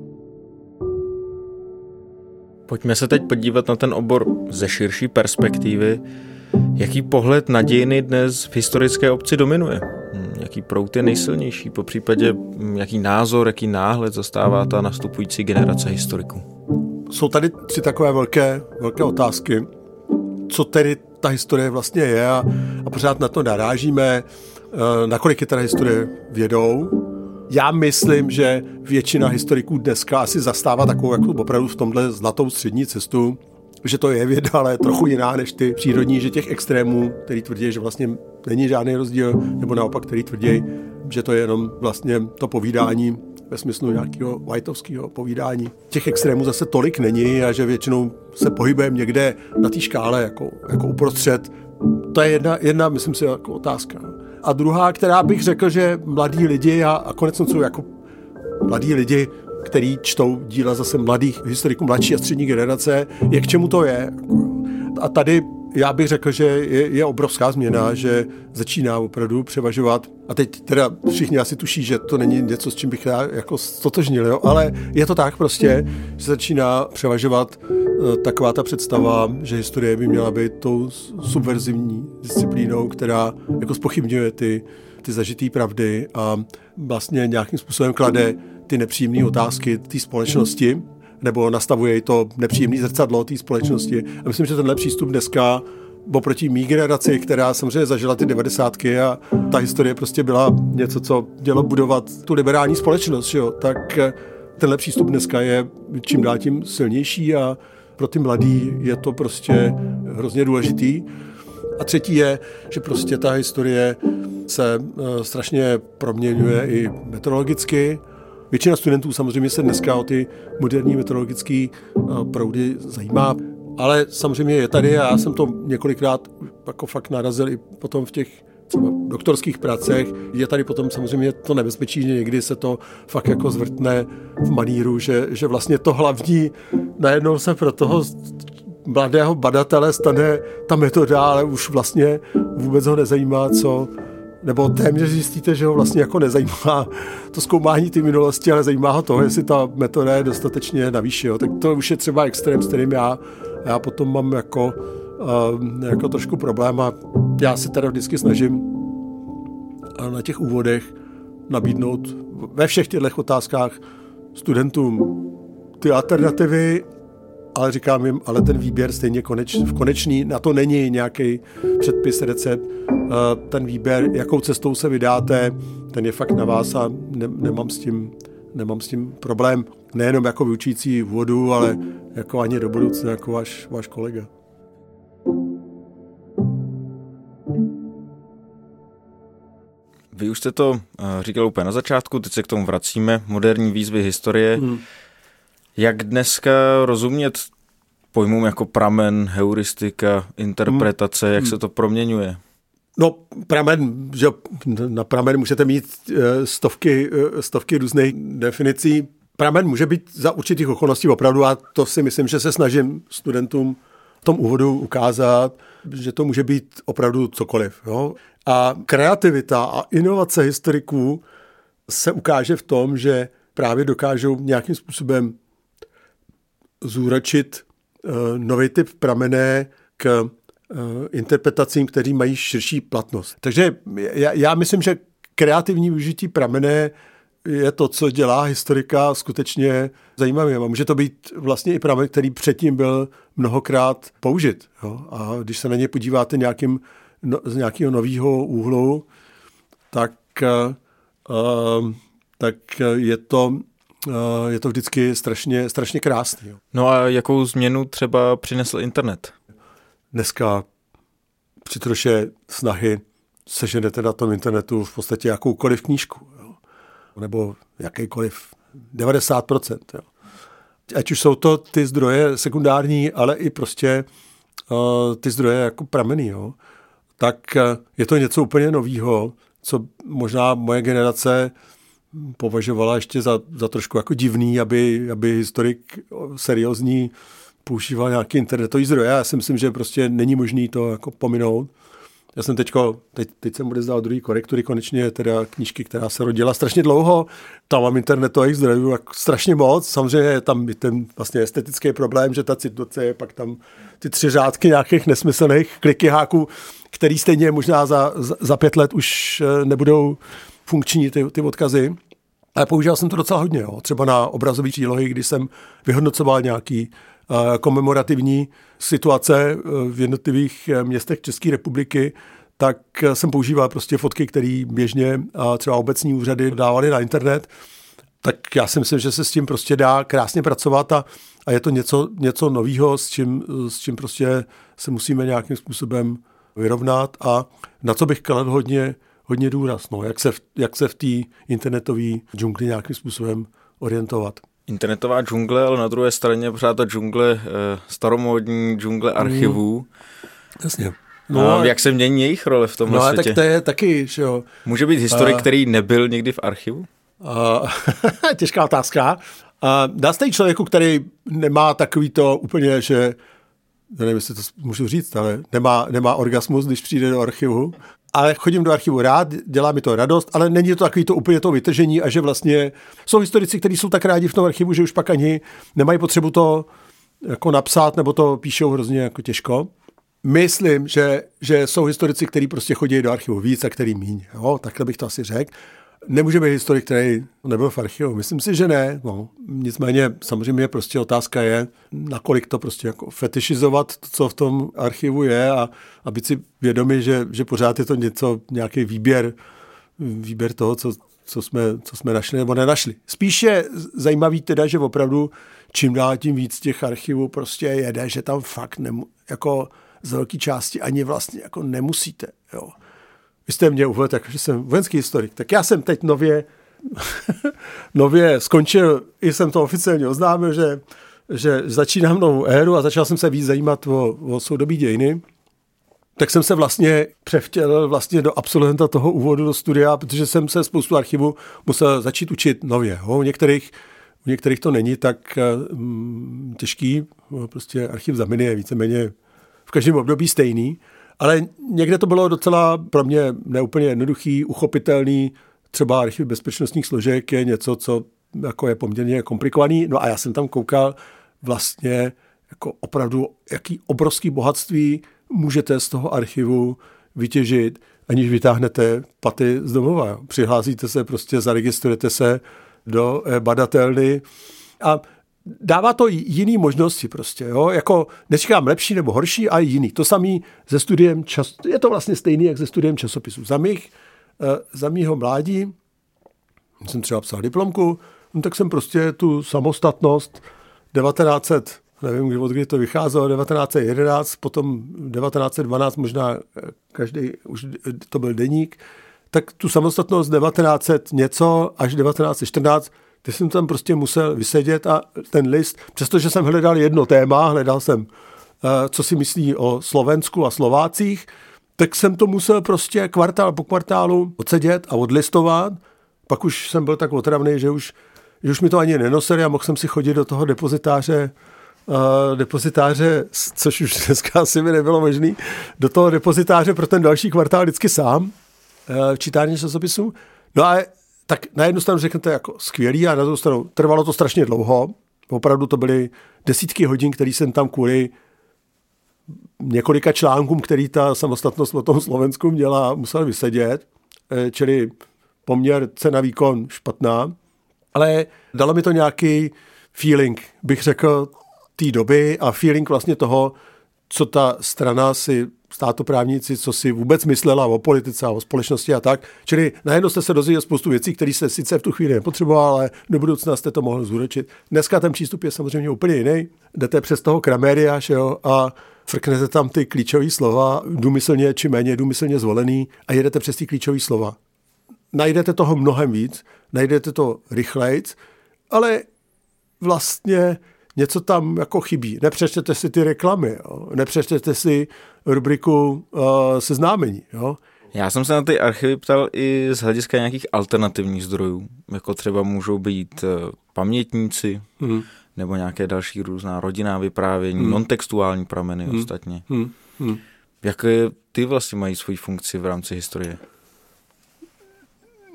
Speaker 1: Pojďme se teď podívat na ten obor ze širší perspektivy. Jaký pohled na dějiny dnes v historické obci dominuje? Hm, jaký prout je nejsilnější? Po případě hm, jaký názor, jaký náhled zastává ta nastupující generace historiků?
Speaker 15: Jsou tady tři takové velké, velké otázky. Co tedy ta historie vlastně je a, a pořád na to narážíme, eh, nakolik je teda historie vědou, já myslím, že většina historiků dneska asi zastává takovou jako opravdu v tomhle zlatou střední cestu, že to je věda, ale trochu jiná než ty přírodní, že těch extrémů, který tvrdí, že vlastně není žádný rozdíl, nebo naopak, který tvrdí, že to je jenom vlastně to povídání ve smyslu nějakého whiteovského povídání. Těch extrémů zase tolik není a že většinou se pohybujeme někde na té škále jako, jako uprostřed. To je jedna, jedna myslím si, jako otázka. A druhá, která bych řekl, že mladí lidi a, a konec jsou jako mladí lidi, který čtou díla zase mladých historiků mladší a střední generace, je k čemu to je. A tady já bych řekl, že je, je obrovská změna, že začíná opravdu převažovat. A teď teda všichni asi tuší, že to není něco, s čím bych já jako stotožnil, jo? ale je to tak prostě, že začíná převažovat uh, taková ta představa, že historie by měla být tou subverzivní disciplínou, která jako spochybňuje ty, ty zažitý pravdy a vlastně nějakým způsobem klade ty nepříjemné otázky té společnosti nebo nastavuje to nepříjemné zrcadlo té společnosti. A myslím, že tenhle přístup dneska oproti mý generaci, která samozřejmě zažila ty devadesátky a ta historie prostě byla něco, co mělo budovat tu liberální společnost, jo? tak eh, tenhle přístup dneska je čím dál tím silnější a pro ty mladý je to prostě hrozně důležitý. A třetí je, že prostě ta historie se eh, strašně proměňuje i meteorologicky, Většina studentů samozřejmě se dneska o ty moderní meteorologické eh, proudy zajímá, ale samozřejmě je tady a já jsem to několikrát jako fakt narazil i potom v těch třeba doktorských pracech. Je tady potom samozřejmě to nebezpečí, že někdy se to fakt jako zvrtne v maníru, že, že vlastně to hlavní najednou se pro toho mladého badatele stane ta metoda, ale už vlastně vůbec ho nezajímá, co, nebo téměř zjistíte, že ho vlastně jako nezajímá to zkoumání ty minulosti, ale zajímá ho to, jestli ta metoda je dostatečně na výši. Jo. Tak to už je třeba extrém, s kterým já, já potom mám jako, uh, jako trošku problém a já se teda vždycky snažím na těch úvodech nabídnout ve všech těchto otázkách studentům ty alternativy ale říkám jim, ale ten výběr stejně koneč, konečný, na to není nějaký předpis, recept. Eh, ten výběr, jakou cestou se vydáte, ten je fakt na vás a ne, nemám, s tím, nemám s tím problém. Nejenom jako vyučící vodu, ale jako ani do budoucna, jako váš, váš kolega.
Speaker 1: Vy už jste to eh, říkal úplně na začátku, teď se k tomu vracíme, moderní výzvy historie. Hmm. Jak dneska rozumět pojmům jako pramen, heuristika, interpretace, hmm. jak se to proměňuje?
Speaker 15: No, pramen, že na pramen můžete mít eh, stovky, eh, stovky různých definicí. Pramen může být za určitých okolností opravdu a to si myslím, že se snažím studentům v tom úvodu ukázat. že to může být opravdu cokoliv. Jo? A kreativita a inovace historiků se ukáže v tom, že právě dokážou nějakým způsobem zúročit uh, nový typ pramené k interpretacím, které mají širší platnost. Takže já, já myslím, že kreativní využití pramene je to, co dělá historika skutečně zajímavým. A může to být vlastně i pramen, který předtím byl mnohokrát použit. Jo? A když se na ně podíváte nějakým, no, z nějakého nového úhlu, tak, uh, tak je to je to vždycky strašně, strašně krásný.
Speaker 1: No a jakou změnu třeba přinesl internet?
Speaker 15: Dneska při troše snahy seženete na tom internetu v podstatě jakoukoliv knížku. Jo. Nebo jakýkoliv 90%. Jo. Ať už jsou to ty zdroje sekundární, ale i prostě uh, ty zdroje jako prameny, jo. tak uh, je to něco úplně novýho, co možná moje generace považovala ještě za, za trošku jako divný, aby, aby historik seriózní používal nějaký internetový zdroje. Já si myslím, že prostě není možný to jako pominout. Já jsem teďko, teď, teď jsem odezdal druhý korektury, konečně teda knížky, která se rodila strašně dlouho. Tam mám internetových zdrojů jako strašně moc. Samozřejmě je tam ten vlastně estetický problém, že ta citace je pak tam ty tři řádky nějakých nesmyslných kliky háků, který stejně možná za, za, za pět let už eh, nebudou funkční ty, ty odkazy. Ale používal jsem to docela hodně. Jo. Třeba na obrazové přílohy, kdy jsem vyhodnocoval nějaký komemorativní situace uh, v jednotlivých uh, městech České republiky, tak jsem používal prostě fotky, které běžně třeba obecní úřady dávali na internet. Tak já si myslím, že se s tím prostě dá krásně pracovat a, a je to něco, něco nového, s čím, s čím prostě se musíme nějakým způsobem vyrovnat a na co bych kladl hodně hodně důraz, no, jak se v, jak se v té internetové džungli nějakým způsobem orientovat.
Speaker 1: Internetová džungle, ale na druhé straně pořád ta džungle, eh, staromódní džungle archivů. Mm,
Speaker 15: jasně.
Speaker 1: No, a jak se mění jejich role v tomhle
Speaker 15: no,
Speaker 1: světě?
Speaker 15: tak to je taky, že jo.
Speaker 1: Může být historik, a... který nebyl nikdy v archivu?
Speaker 15: A... [LAUGHS] těžká otázka. A dá se člověku, který nemá takový to úplně, že nevím, jestli to můžu říct, ale nemá, nemá orgasmus, když přijde do archivu, ale chodím do archivu rád, dělá mi to radost, ale není to takový to úplně to vytržení a že vlastně jsou historici, kteří jsou tak rádi v tom archivu, že už pak ani nemají potřebu to jako napsat nebo to píšou hrozně jako těžko. Myslím, že, že jsou historici, kteří prostě chodí do archivu víc a který míň. Jo? Takhle bych to asi řekl. Nemůže být historik, který nebyl v archivu. Myslím si, že ne. No, nicméně samozřejmě prostě otázka je, nakolik to prostě jako fetišizovat, co v tom archivu je a, a být si vědomi, že, že pořád je to něco, nějaký výběr, výběr toho, co, co, jsme, co jsme našli nebo nenašli. Spíš je zajímavý teda, že opravdu čím dál tím víc těch archivů prostě jede, že tam fakt nemu, jako z velké části ani vlastně jako nemusíte. Jo. Vy jste mě uvedl, že jsem vojenský historik. Tak já jsem teď nově, [LAUGHS] nově skončil, i jsem to oficiálně oznámil, že, že začínám novou éru a začal jsem se víc zajímat o, o soudobí dějiny. Tak jsem se vlastně převtělil vlastně do absolventa toho úvodu do studia, protože jsem se spoustu archivů musel začít učit nově. U některých u některých to není tak mm, těžký, prostě archiv za je víceméně v každém období stejný, ale někde to bylo docela pro mě neúplně jednoduchý, uchopitelný. Třeba archiv bezpečnostních složek je něco, co jako je poměrně komplikovaný. No a já jsem tam koukal vlastně jako opravdu, jaký obrovský bohatství můžete z toho archivu vytěžit, aniž vytáhnete paty z domova. Přihlásíte se, prostě zaregistrujete se do eh, badatelny a dává to jiný možnosti prostě, jo? jako neříkám lepší nebo horší, ale jiný. To samý se studiem čas, je to vlastně stejný, jak se studiem časopisu. Za, mých, eh, za mýho mládí, jsem třeba psal diplomku, no tak jsem prostě tu samostatnost 1900, nevím, od kdy to vycházelo, 1911, potom 1912, možná eh, každý, už to byl deník, tak tu samostatnost 1900 něco až 1914 ty jsem tam prostě musel vysedět a ten list, přestože jsem hledal jedno téma, hledal jsem, eh, co si myslí o Slovensku a Slovácích, tak jsem to musel prostě kvartál po kvartálu odsedět a odlistovat. Pak už jsem byl tak otravný, že už, že už mi to ani nenosili a mohl jsem si chodit do toho depozitáře uh, depozitáře, což už dneska asi by nebylo možné, do toho depozitáře pro ten další kvartál vždycky sám, uh, v čítárně časopisů. No a tak na jednu stranu řeknete jako skvělý a na druhou stranu trvalo to strašně dlouho. Opravdu to byly desítky hodin, který jsem tam kvůli několika článkům, který ta samostatnost o tom Slovensku měla, musel vysedět. Eh, čili poměr cena výkon špatná. Ale dalo mi to nějaký feeling, bych řekl, té doby a feeling vlastně toho, co ta strana si státoprávníci, co si vůbec myslela o politice a o společnosti a tak. Čili najednou jste se dozvěděli spoustu věcí, které jste sice v tu chvíli nepotřeboval, ale do budoucna jste to mohl zúročit. Dneska ten přístup je samozřejmě úplně jiný. Jdete přes toho kraméria jo, a frknete tam ty klíčové slova, důmyslně či méně důmyslně zvolený a jedete přes ty klíčové slova. Najdete toho mnohem víc, najdete to rychlejc, ale vlastně něco tam jako chybí. Nepřečtete si ty reklamy, jo? nepřečtete si rubriku uh, seznámení. Jo?
Speaker 1: Já jsem se na ty archivy ptal i z hlediska nějakých alternativních zdrojů, jako třeba můžou být uh, pamětníci, hmm. nebo nějaké další různá rodinná vyprávění, hmm. nontextuální prameny hmm. ostatně. Hmm. Hmm. Jaké ty vlastně mají svoji funkci v rámci historie?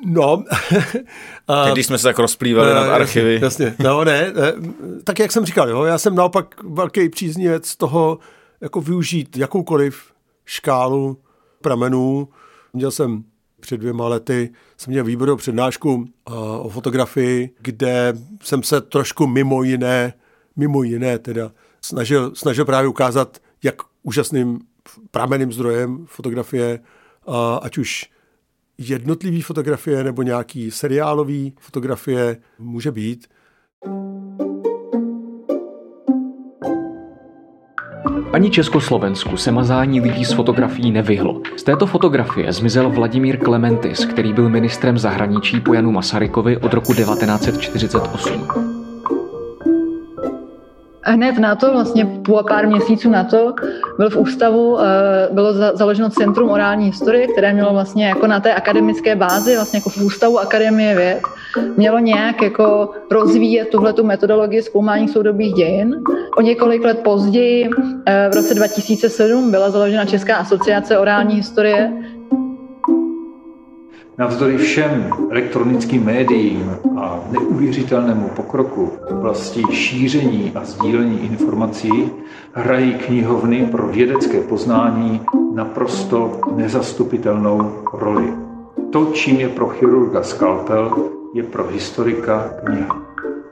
Speaker 15: No. [LAUGHS]
Speaker 1: a, Když jsme se tak rozplývali nad archivy.
Speaker 15: Jasně. No ne, tak jak jsem říkal, jo, já jsem naopak velký příznivec toho, jako využít jakoukoliv škálu pramenů. Měl jsem před dvěma lety, jsem měl výbornou přednášku uh, o fotografii, kde jsem se trošku mimo jiné, mimo jiné teda, snažil, snažil právě ukázat, jak úžasným prameným zdrojem fotografie, ať už jednotlivý fotografie nebo nějaký seriálový fotografie může být.
Speaker 19: Ani Československu se mazání lidí z fotografií nevyhlo. Z této fotografie zmizel Vladimír Klementis, který byl ministrem zahraničí po Janu Masarykovi od roku 1948
Speaker 20: hned na to, vlastně po pár měsíců na to, byl v ústavu, eh, bylo založeno Centrum orální historie, které mělo vlastně jako na té akademické bázi, vlastně jako v ústavu Akademie věd, mělo nějak jako rozvíjet tuhle tu metodologii zkoumání soudobých dějin. O několik let později, eh, v roce 2007, byla založena Česká asociace orální historie,
Speaker 18: Navzdory všem elektronickým médiím a neuvěřitelnému pokroku v oblasti šíření a sdílení informací hrají knihovny pro vědecké poznání naprosto nezastupitelnou roli. To, čím je pro chirurga skalpel, je pro historika kniha.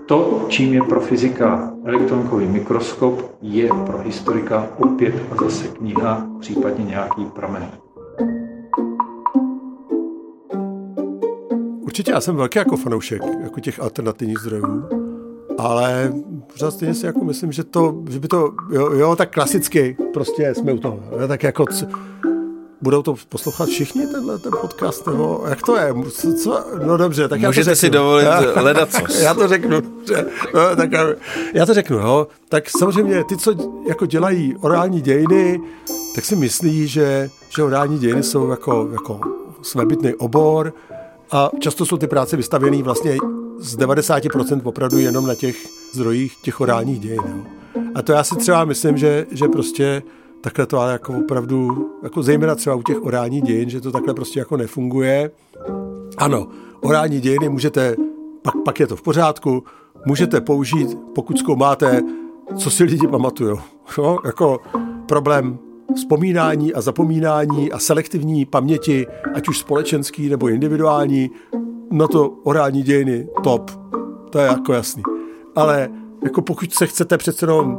Speaker 18: To, čím je pro fyzika elektronkový mikroskop, je pro historika opět a zase kniha, případně nějaký pramen.
Speaker 15: Určitě já jsem velký jako fanoušek jako těch alternativních zdrojů, ale pořád stejně si jako myslím, že, to, že by to, jo, jo tak klasicky, prostě jsme u toho. Jo, tak jako, c- budou to poslouchat všichni tenhle ten podcast, nebo jak to je? Co, co? No dobře, tak
Speaker 1: Můžete
Speaker 15: já to
Speaker 1: si dovolit hledat co. [LAUGHS]
Speaker 15: já to řeknu, dobře. No, tak já to řeknu, jo. Tak samozřejmě ty, co jako dělají orální dějiny, tak si myslí, že, že orální dějiny jsou jako, jako svébytný obor, a často jsou ty práce vystavěné vlastně z 90% opravdu jenom na těch zdrojích těch orálních dějin. A to já si třeba myslím, že, že prostě takhle to ale jako opravdu, jako zejména třeba u těch orálních dějin, že to takhle prostě jako nefunguje. Ano, orální dějiny můžete, pak, pak je to v pořádku, můžete použít, pokud zkoumáte, co si lidi pamatují. No, [LAUGHS] jako problém vzpomínání a zapomínání a selektivní paměti, ať už společenský nebo individuální, na to orální dějiny top. To je jako jasný. Ale jako pokud se chcete přece jenom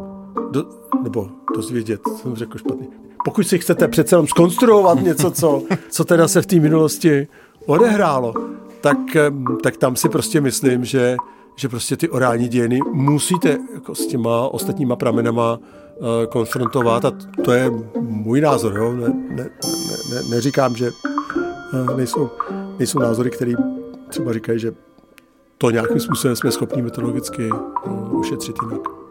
Speaker 15: do, nebo dozvědět, jsem řekl špatně, pokud si chcete přece jenom skonstruovat něco, co, co teda se v té minulosti odehrálo, tak, tak tam si prostě myslím, že, že prostě ty orální dějiny musíte jako s těma ostatníma pramenama konfrontovat a to je můj názor. Jo? Ne, ne, ne, neříkám, že eh, nejsou, nejsou názory, které třeba říkají, že to nějakým způsobem jsme schopni metodologicky eh, ušetřit jinak.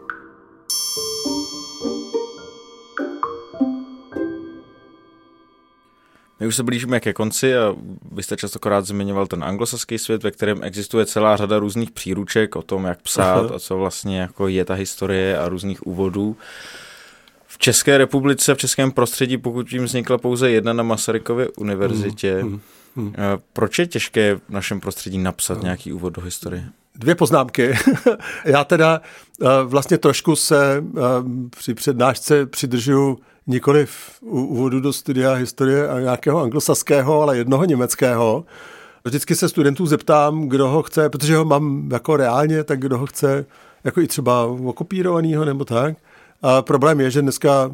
Speaker 1: My už se blížíme ke konci a vy jste častokrát zmiňoval ten anglosaský svět, ve kterém existuje celá řada různých příruček o tom, jak psát a co vlastně jako je ta historie a různých úvodů. V České republice, v českém prostředí, pokud jim vznikla pouze jedna na Masarykově univerzitě, hmm. Hmm. proč je těžké v našem prostředí napsat hmm. nějaký úvod do historie?
Speaker 15: Dvě poznámky. [LAUGHS] Já teda eh, vlastně trošku se eh, při přednášce přidržuju nikoli v úvodu do studia historie a nějakého anglosaského, ale jednoho německého. Vždycky se studentů zeptám, kdo ho chce, protože ho mám jako reálně, tak kdo ho chce, jako i třeba okopírovanýho nebo tak. A problém je, že dneska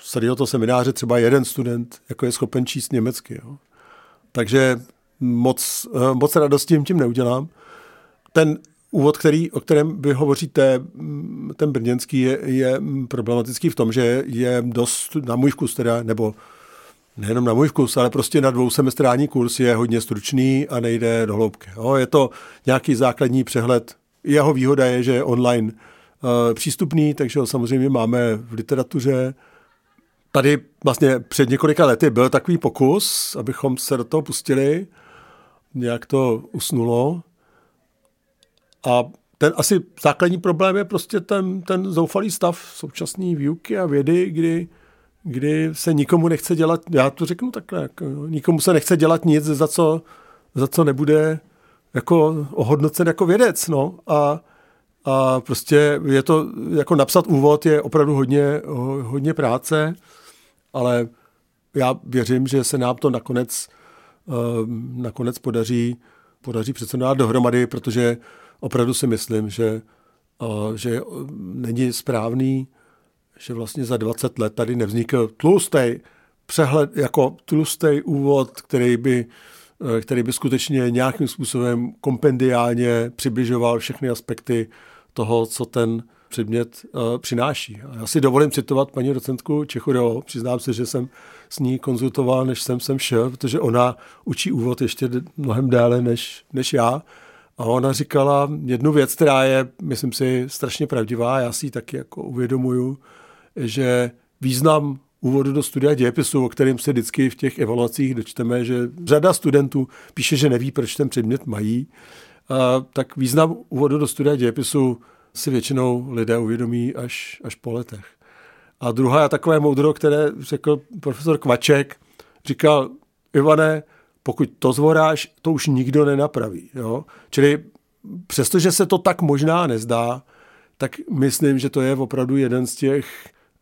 Speaker 15: z tohoto semináře třeba jeden student jako je schopen číst německy. Jo. Takže moc, eh, moc radosti tím neudělám. Ten úvod, který, o kterém vy hovoříte, mm, ten brněnský, je, je problematický v tom, že je dost na můj vkus teda, nebo nejenom na můj vkus, ale prostě na dvousemestrální kurz je hodně stručný a nejde do hloubky. Jo, je to nějaký základní přehled. Jeho výhoda je, že je online uh, přístupný, takže ho samozřejmě máme v literatuře. Tady vlastně před několika lety byl takový pokus, abychom se do toho pustili. Nějak to usnulo. A ten asi základní problém je prostě ten, ten zoufalý stav současné výuky a vědy, kdy, kdy se nikomu nechce dělat, já to řeknu takhle, jako, nikomu se nechce dělat nic, za co, za co nebude jako ohodnocen jako vědec, no. A, a prostě je to, jako napsat úvod je opravdu hodně, hodně práce, ale já věřím, že se nám to nakonec, eh, nakonec podaří, podaří přece dát dohromady, protože opravdu si myslím, že, že není správný, že vlastně za 20 let tady nevznikl tlustý přehled, jako tlustý úvod, který by, e, který by skutečně nějakým způsobem kompendiálně přibližoval všechny aspekty toho, co ten předmět uh, přináší. A já si dovolím citovat paní docentku Čechudovou. Přiznám se, že jsem s ní konzultoval, než jsem sem šel, protože ona učí úvod ještě mnohem déle než, než já. A ona říkala jednu věc, která je, myslím si, strašně pravdivá, já si ji taky jako uvědomuju, že význam úvodu do studia dějepisu, o kterým se vždycky v těch evaluacích dočteme, že řada studentů píše, že neví, proč ten předmět mají, a tak význam úvodu do studia dějepisu si většinou lidé uvědomí až, až po letech. A druhá takové moudro, které řekl profesor Kvaček, říkal, Ivane, pokud to zvoráš, to už nikdo nenapraví. Jo? Čili přestože se to tak možná nezdá, tak myslím, že to je opravdu jeden z těch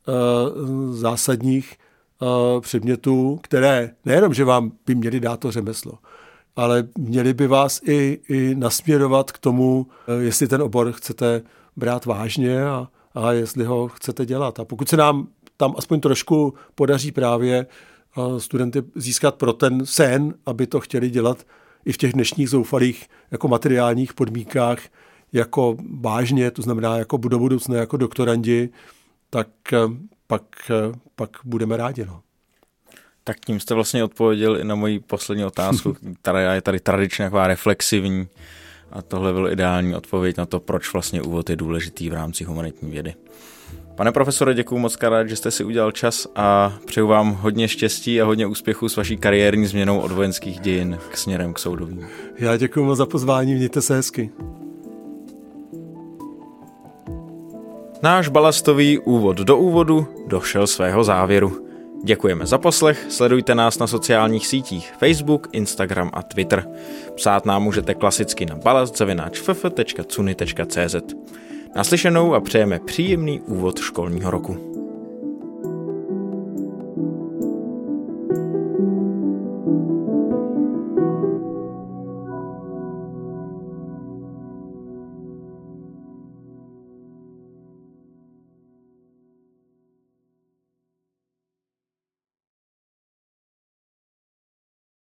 Speaker 15: uh, zásadních uh, předmětů, které nejenom, že vám by měli dát to řemeslo, ale měli by vás i, i nasměrovat k tomu, uh, jestli ten obor chcete brát vážně a, a jestli ho chcete dělat. A pokud se nám tam aspoň trošku podaří právě studenty získat pro ten sen, aby to chtěli dělat i v těch dnešních zoufalých jako materiálních podmínkách jako vážně, to znamená jako do budoucna jako doktorandi, tak eh, pak, eh, pak budeme rádi. No.
Speaker 1: Tak tím jste vlastně odpověděl i na moji poslední otázku, [LAUGHS] která je tady tradičně taková reflexivní. A tohle byl ideální odpověď na to, proč vlastně úvod je důležitý v rámci humanitní vědy. Pane profesore, děkuji moc krát, že jste si udělal čas a přeju vám hodně štěstí a hodně úspěchů s vaší kariérní změnou od vojenských dějin k směrem k soudovým.
Speaker 15: Já děkuji moc za pozvání, mějte se hezky.
Speaker 1: Náš balastový úvod do úvodu došel svého závěru. Děkujeme za poslech, sledujte nás na sociálních sítích Facebook, Instagram a Twitter. Psát nám můžete klasicky na balastzavináčff.cuny.cz. Naslyšenou a přejeme příjemný úvod školního roku.